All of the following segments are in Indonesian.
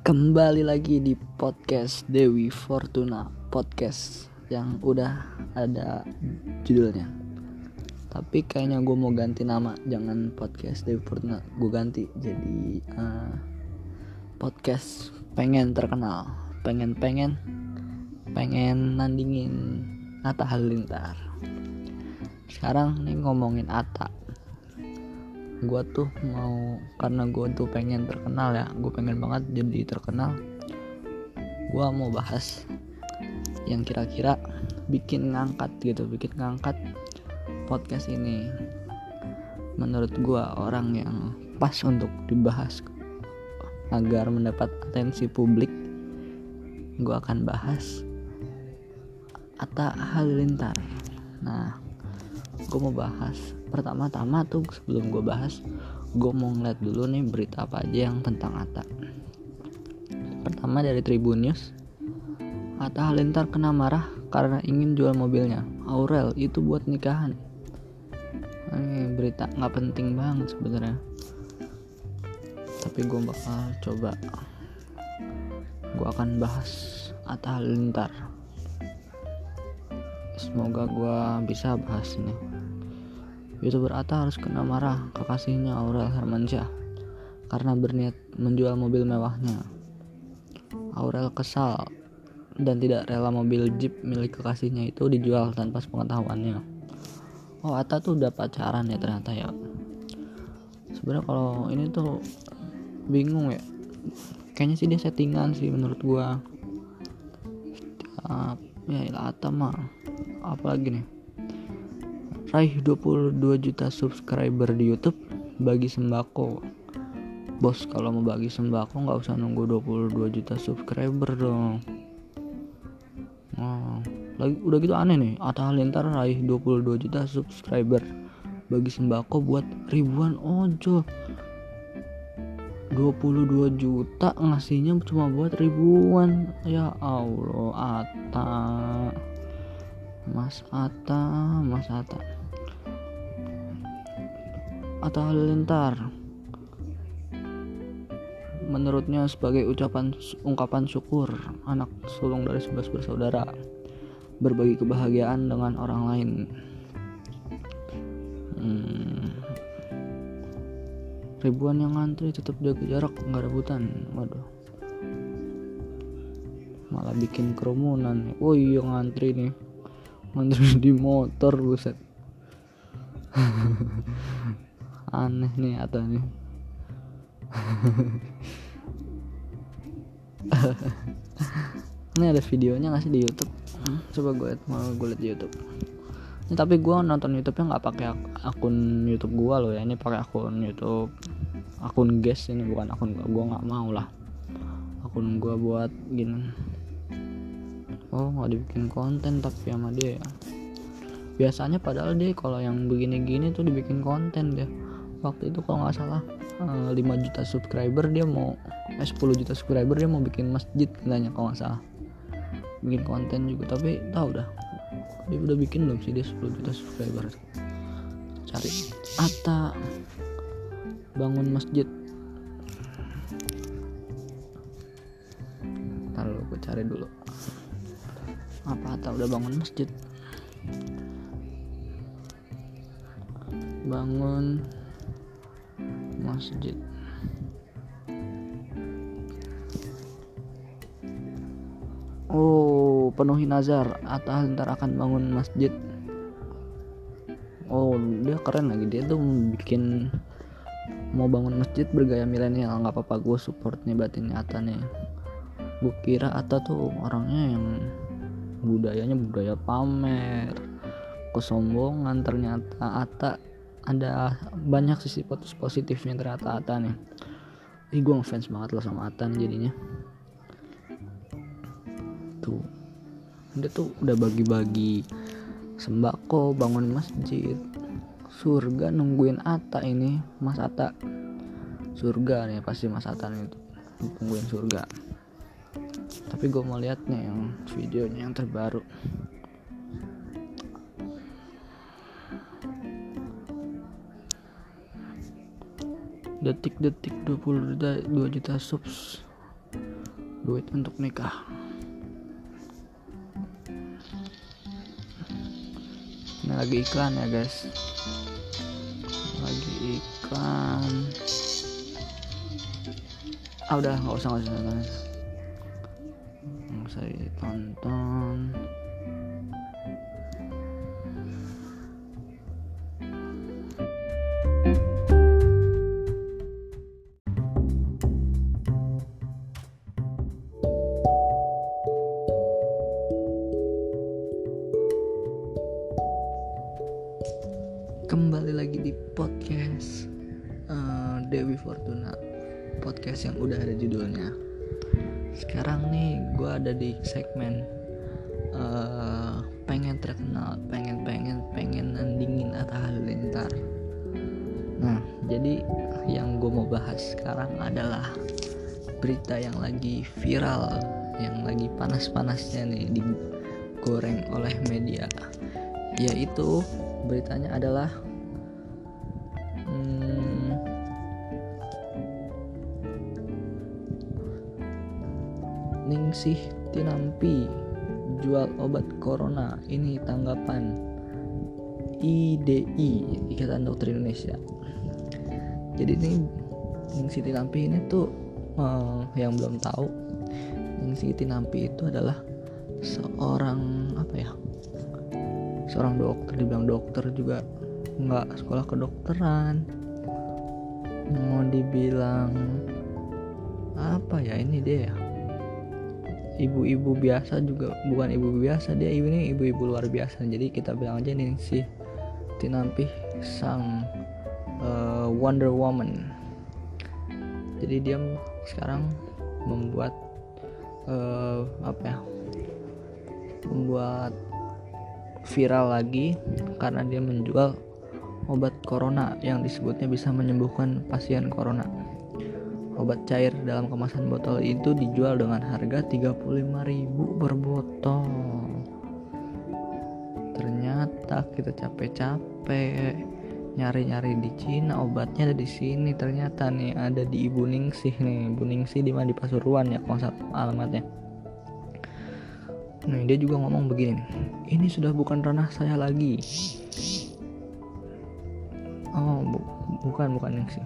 Kembali lagi di podcast Dewi Fortuna Podcast yang udah ada judulnya. Tapi kayaknya gue mau ganti nama Jangan podcast Dewi Fortuna Gue ganti jadi uh, Podcast pengen terkenal Pengen-pengen Pengen nandingin Atta Halilintar. Sekarang nih ngomongin Atta gue tuh mau karena gue tuh pengen terkenal ya gue pengen banget jadi terkenal gue mau bahas yang kira-kira bikin ngangkat gitu bikin ngangkat podcast ini. Menurut gue orang yang pas untuk dibahas agar mendapat atensi publik gue akan bahas Atta Halilintar. Nah gue mau bahas pertama-tama tuh sebelum gue bahas gue mau ngeliat dulu nih berita apa aja yang tentang Atta. Pertama dari Tribun News Atta Halilintar kena marah karena ingin jual mobilnya Aurel itu buat nikahan. Ini berita nggak penting banget sebenarnya. Tapi gue bakal coba. Gue akan bahas Atta Halilintar. Semoga gue bisa bahas ini youtuber Atta harus kena marah kekasihnya Aurel Hermansyah karena berniat menjual mobil mewahnya. Aurel kesal dan tidak rela mobil Jeep milik kekasihnya itu dijual tanpa sepengetahuannya. Oh Atta tuh udah pacaran ya ternyata ya. Sebenarnya kalau ini tuh bingung ya. Kayaknya sih dia settingan sih menurut gua. Ya ilah Atta mah apalagi nih raih 22 juta subscriber di YouTube bagi sembako. Bos kalau mau bagi sembako nggak usah nunggu 22 juta subscriber dong. Wow. lagi udah gitu aneh nih. Atta Halilintar raih 22 juta subscriber. Bagi sembako buat ribuan ojol 22 juta ngasihnya cuma buat ribuan. Ya Allah Atta. Mas Atta Mas Atta Atta Halilintar. Menurutnya sebagai ucapan ungkapan syukur anak sulung dari 11 bersaudara berbagi kebahagiaan dengan orang lain. Hmm. ribuan yang ngantri tetap jaga jarak nggak rebutan. Waduh. Malah bikin kerumunan oh iya ngantri nih. Ngantri di motor buset aneh nih atau nih. Ini ada videonya nggak sih di YouTube? Hmm, coba gue mau gue liat di YouTube. Ini tapi gue nonton YouTube-nya nggak pakai ak akun YouTube gue loh ya ini pakai akun YouTube akun guest ini bukan akun gue gue nggak mau lah. Akun gue buat gini. Oh nggak dibikin konten tapi sama dia ya. Biasanya padahal dia kalau yang begini-gini tuh dibikin konten dia waktu itu kalau nggak salah. 5 eh, juta subscriber dia mau eh 10 juta subscriber dia mau bikin masjid katanya kalau nggak salah. Bikin konten juga tapi tahu dah. Dia udah bikin belum sih dia 10 juta subscriber. Cari Atta bangun masjid. Ntar gue cari dulu. Apa Atta udah bangun masjid? Bangun masjid Oh penuhi nazar. Atta Halilintar akan bangun masjid. Oh dia keren lagi. Dia tuh bikin mau bangun masjid bergaya milenial. Nggak apa-apa gue support nih batinnya Atta nih gue kira Atta tuh orangnya yang budayanya budaya pamer. Kesombongan ternyata Atta ada banyak sisi positifnya ternyata Ata nih Ih gue ngefans banget loh sama Atan jadinya. Tuh. Dia tuh udah bagi-bagi Sembako bangun masjid. Surga nungguin Ata ini Mas Ata Surga nih pasti Mas Ata nih Nungguin surga. Tapi gue mau lihat nih yang videonya yang terbaru detik-detik 22 juta subs. Duit untuk nikah. Ini lagi iklan ya guys. Lagi iklan. Ah udah nggak usah nggak usah. Nggak usah ditonton Fortuna podcast yang udah ada judulnya. Sekarang nih gue ada di segmen uh, pengen terkenal pengen pengen pengen nandingin Atta Halilintar. Nah jadi yang gue mau bahas sekarang adalah berita yang lagi viral yang lagi panas-panasnya nih digoreng oleh media. Yaitu beritanya adalah Ningsih Tinampi jual obat corona. Ini tanggapan IDI Ikatan Dokter Indonesia. Jadi ini Ningsih Tinampi ini tuh uh, yang belum tahu Ningsih Tinampi itu adalah seorang apa ya seorang dokter dibilang dokter juga nggak sekolah kedokteran. Mau dibilang apa ya ini dia ya ibu-ibu biasa juga bukan ibu biasa dia ini ibu-ibu luar biasa jadi kita bilang aja nih si Tinampi sang uh, Wonder Woman jadi dia sekarang membuat uh, apa ya membuat viral lagi karena dia menjual obat corona yang disebutnya bisa menyembuhkan pasien corona. Obat cair dalam kemasan botol itu dijual dengan harga 35.000 per botol. Ternyata kita capek-capek nyari-nyari di Cina obatnya ada di sini. Ternyata nih ada di Ibu Ningsih nih. Ibu Ningsih di mana? Di Pasuruan ya kalau alamatnya. Nih dia juga ngomong begini Ini sudah bukan ranah saya lagi. Oh bu bukan bukan yang sih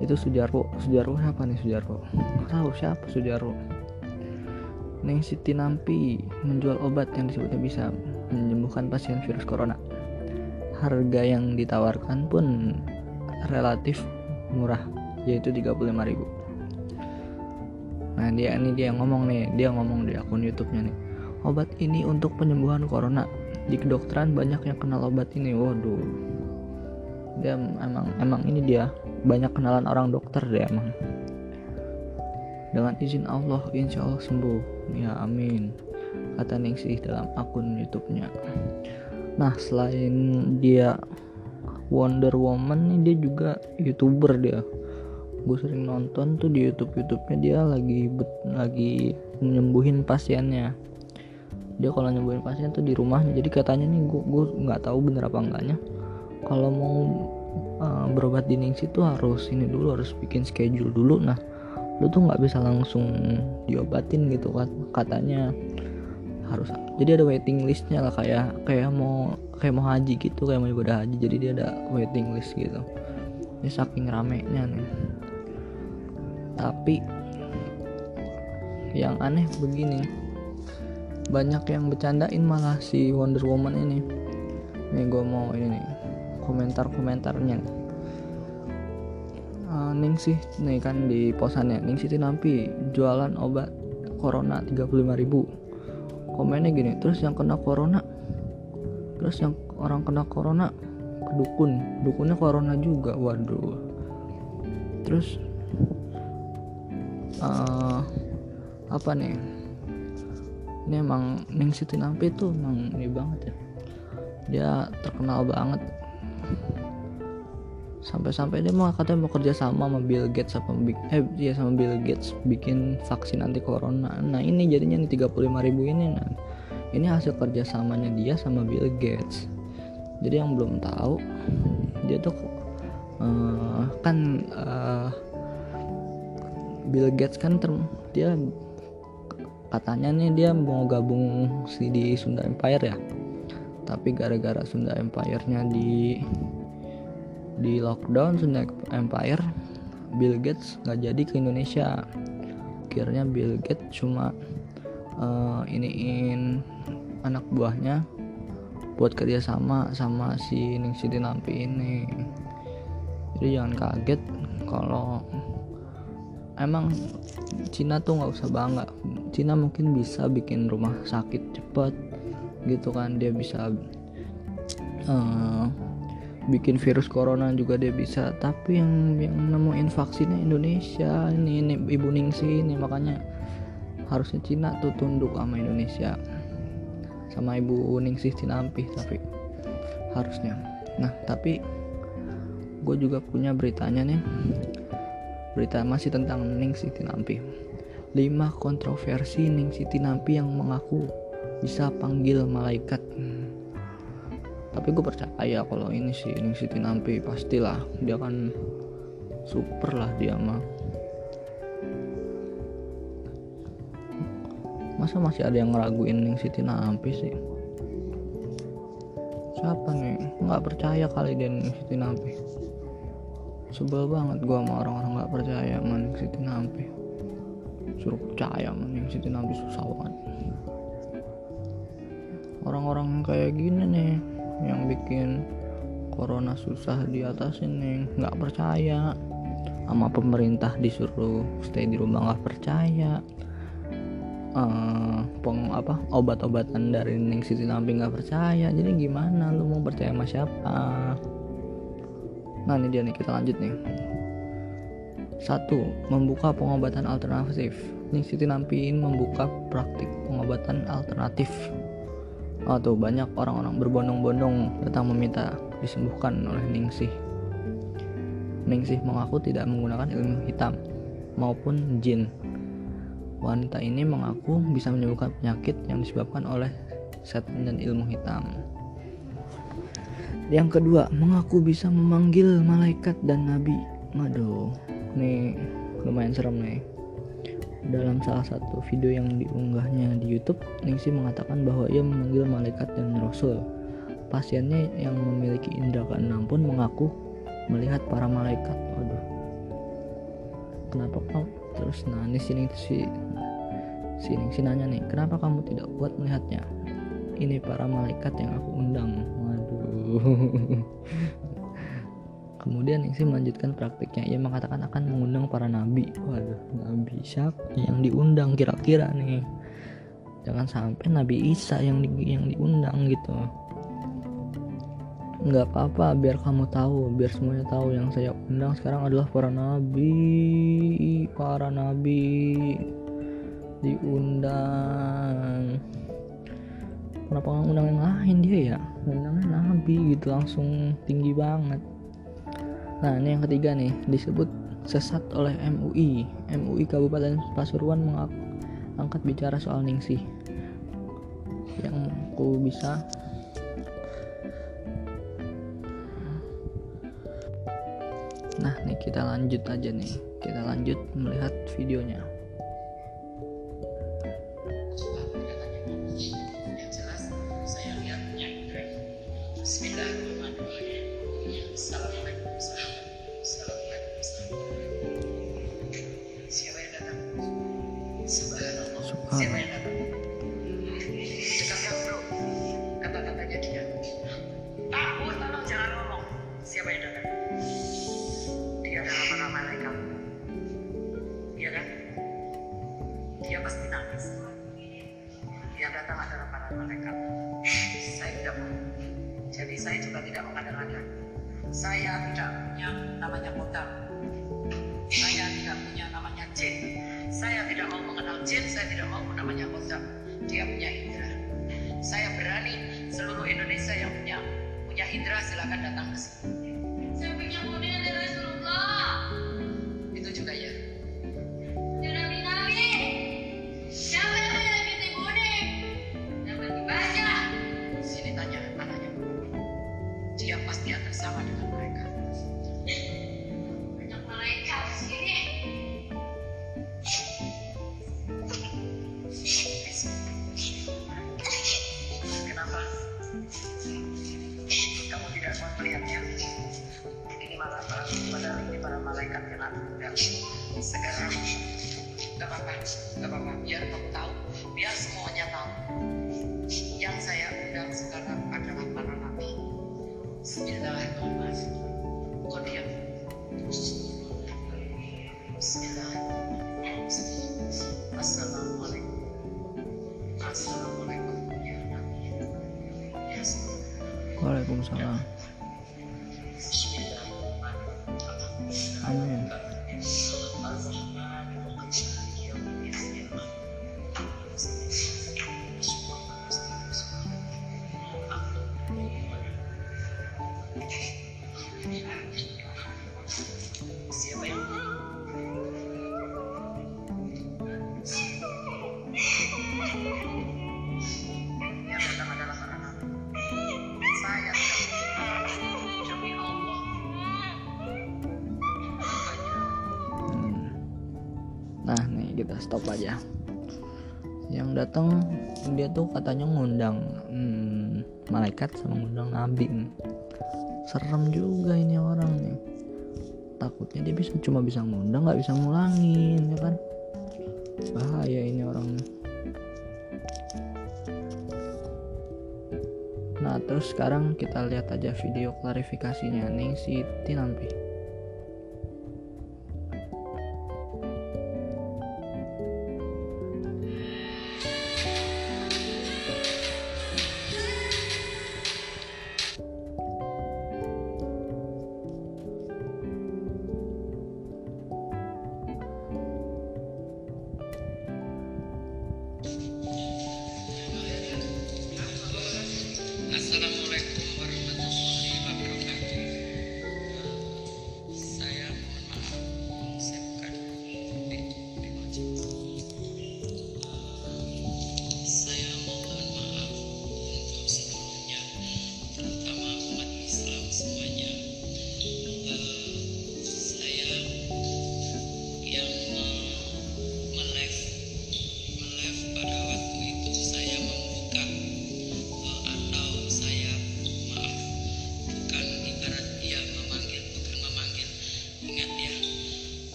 Itu Sujarwo. Sujarwo siapa nih Sujarwo? Tahu siapa Sujarwo? Neng Siti Nampi menjual obat yang disebutnya bisa menyembuhkan pasien virus corona. Harga yang ditawarkan pun relatif murah yaitu 35.000 Nah dia ini dia ngomong nih. Dia ngomong di akun YouTube-nya nih. Obat ini untuk penyembuhan corona. Di kedokteran banyak yang kenal obat ini. Waduh. Dia emang emang ini dia banyak kenalan orang dokter deh emang. Dengan izin Allah insya Allah sembuh. Ya amin. Kata Ningsih dalam akun YouTube-nya. Nah selain dia Wonder Woman dia juga youtuber dia. Gue sering nonton tuh di YouTube YouTube-nya dia lagi lagi menyembuhin pasiennya. Dia kalau nyembuhin pasien tuh di rumahnya. Jadi katanya nih gue gue nggak tahu bener apa enggaknya. Kalau mau uh, berobat di Ningsi tuh harus ini dulu harus bikin schedule dulu. Nah lu tuh nggak bisa langsung diobatin gitu kan katanya. Harus jadi ada waiting listnya lah kayak kayak mau kayak mau haji gitu kayak mau ibadah haji. Jadi dia ada waiting list gitu. Ini saking ramenya nih. Tapi yang aneh begini. Banyak yang bercandain malah si Wonder Woman ini. Nih gue mau ini nih komentar-komentarnya. Uh, Ningsih nih kan di posannya. Ningsih Tinampi jualan obat corona 35.000 komennya gini terus yang kena corona? Terus yang orang kena corona ke dukun dukunnya corona juga. Waduh. Terus uh, apa nih? Ini emang Ning Siti Nampi tuh emang ini banget ya. Dia terkenal banget sampai-sampai dia mau katanya mau kerja sama sama Bill Gates apa eh dia sama Bill Gates bikin vaksin anti corona. Nah ini jadinya nih 35 ribu ini nah. Ini hasil kerjasamanya dia sama Bill Gates. Jadi yang belum tahu dia tuh uh, kan uh, Bill Gates kan ter dia katanya nih dia mau gabung si di Sunda Empire ya tapi gara-gara Sunda Empire-nya di di lockdown Sunda Empire Bill Gates nggak jadi ke Indonesia. Akhirnya Bill Gates cuma uh, iniin anak buahnya buat kerjasama sama si Ning Siti Nampi ini. Jadi jangan kaget kalau emang Cina tuh nggak usah bangga. Cina mungkin bisa bikin rumah sakit cepet gitu kan. Dia bisa uh, bikin virus corona juga dia bisa. Tapi yang yang nemuin vaksinnya Indonesia ini ini ibu Ningsi ini. Makanya harusnya Cina tuh tunduk sama Indonesia. Sama ibu Ningsih Cinampi tapi harusnya. Nah tapi gue juga punya beritanya nih. Berita masih tentang Ningsih Tinampi 5 kontroversi Ningsih Tinampi yang mengaku bisa panggil malaikat. Tapi gue percaya kalau ini sih Ningsih Tinampi pastilah dia kan super lah dia mah. Masa masih ada yang ngeraguin Ning Siti Nampi sih? Siapa nih? Nggak percaya kali dia Ning Siti Nampi. Sebel banget gua sama orang-orang nggak percaya sama Ning Siti Nampi. Suruh percaya sama Ning Siti Nampi susah banget orang-orang kayak gini nih yang bikin corona susah di atas ini nggak percaya. Sama pemerintah disuruh stay di rumah nggak percaya. Uh, peng apa obat-obatan dari Ning Siti Nampi nggak percaya. Jadi gimana lu mau percaya sama siapa? Nah ini dia nih kita lanjut nih. Satu membuka pengobatan alternatif. Ning Siti Nampiin membuka praktik pengobatan alternatif tuh banyak orang-orang berbondong-bondong datang meminta disembuhkan oleh Ningsih Ningsih mengaku tidak menggunakan ilmu hitam maupun jin Wanita ini mengaku bisa menyembuhkan penyakit yang disebabkan oleh setan dan ilmu hitam. Yang kedua, mengaku bisa memanggil malaikat dan nabi. Waduh, nih lumayan serem nih. Dalam salah satu video yang diunggahnya di YouTube, Ningsi mengatakan bahwa ia memanggil malaikat dan rasul. Pasiennya yang memiliki indera keenam pun mengaku melihat para malaikat. Waduh, kenapa kau terus di sini si si nanya nih kenapa kamu tidak buat melihatnya? Ini para malaikat yang aku undang. Waduh kemudian Ningsi melanjutkan praktiknya. Ia mengatakan akan mengundang para nabi. Waduh nabi siapa yang diundang kira-kira nih? Jangan sampai Nabi Isa yang di, yang diundang gitu. Nggak apa-apa biar kamu tahu biar semuanya tahu. Yang saya undang sekarang adalah para nabi para nabi diundang. Kenapa nggak undang yang lain? Dia ya undangnya nabi gitu langsung tinggi banget nah ini yang ketiga nih disebut sesat oleh MUI MUI Kabupaten Pasuruan mengangkat bicara soal Ningsih yang aku bisa Nah, nih kita lanjut aja nih. Kita lanjut melihat videonya. Jin. Saya tidak mau mengenal jin saya tidak mau namanya kota dia punya indera. Saya berani seluruh Indonesia yang punya punya indera silakan datang ke sini. Saya punya kepada para malaikat yang aku undang sekarang gak apa-apa gak apa-apa biar kamu tahu. Biar semuanya tahu. Yang saya undang sekarang Hmm. nah nih kita stop aja. Yang datang dia tuh katanya ngundang hmm, malaikat sama ngundang nabi serem juga ini orang nih. Takutnya dia bisa cuma bisa ngundang nggak bisa ngulangin ya kan? Bahaya ini orang nah terus sekarang kita lihat aja video klarifikasinya nih si Tinampi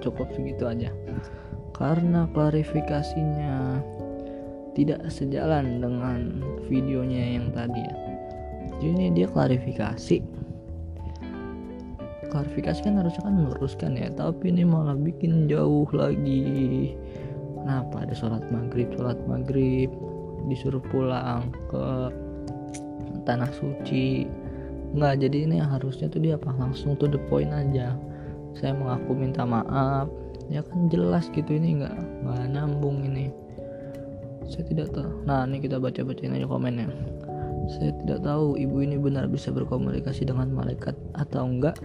cukup segitu aja. Karena klarifikasinya tidak sejalan dengan videonya yang tadi ya. Jadi ini dia klarifikasi. Klarifikasi kan harusnya kan meluruskan ya tapi ini malah bikin jauh lagi. Kenapa ada sholat maghrib? Sholat maghrib disuruh pulang ke tanah suci. Nggak jadi ini harusnya tuh dia apa? Langsung tuh the point aja saya mengaku minta maaf. Ya kan jelas gitu ini nggak nggak nambung ini. Saya tidak tahu. Nah ini kita baca bacain aja komennya. Saya tidak tahu ibu ini benar bisa berkomunikasi dengan malaikat atau enggak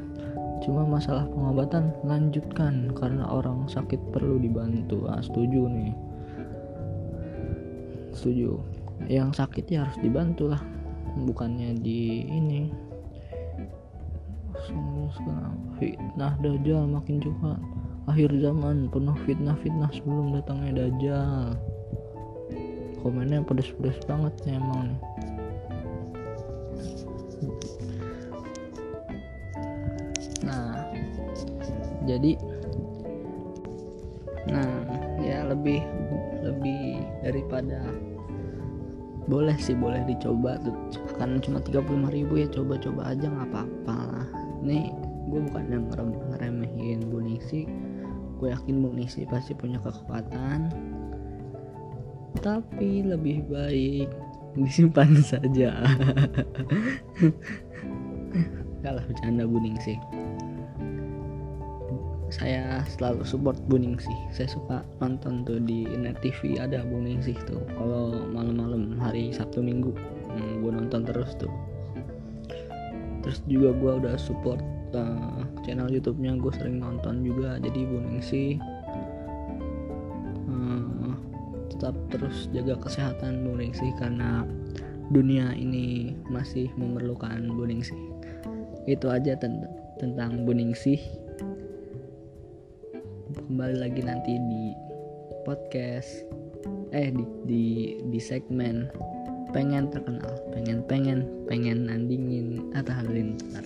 cuma masalah pengobatan lanjutkan karena orang sakit perlu dibantu. Ah setuju nih. Setuju. Yang sakit ya harus dibantu lah bukannya di ini sekarang fitnah dajjal makin cepat akhir zaman penuh fitnah-fitnah sebelum datangnya dajjal. Komennya pedes-pedes banget nih emang nih. Nah jadi nah ya lebih lebih daripada boleh sih boleh dicoba. Tuh kan cuma 35.000 ribu ya coba-coba aja nggak apa-apa lah nih gue bukan yang ngerem- ngeremehin Bu Ningsi gue yakin Bu Ningsi pasti punya kekuatan tapi lebih baik disimpan saja kalah bercanda Bu Ningsi saya selalu support Bu Ningsih. Saya suka nonton tuh di Net TV ada Bu Ningsih tuh. Kalau malam-malam hari Sabtu Minggu, hmm, gue nonton terus tuh. Terus juga gue udah support uh, channel YouTube-nya, gue sering nonton juga. Jadi Bu Ningsih uh, tetap terus jaga kesehatan Bu Ningsih karena dunia ini masih memerlukan Bu Ningsih. Itu aja ten- tentang Bu Ningsih kembali lagi nanti di podcast eh di di di segmen pengen terkenal pengen pengen pengen nandingin Atta Halilintar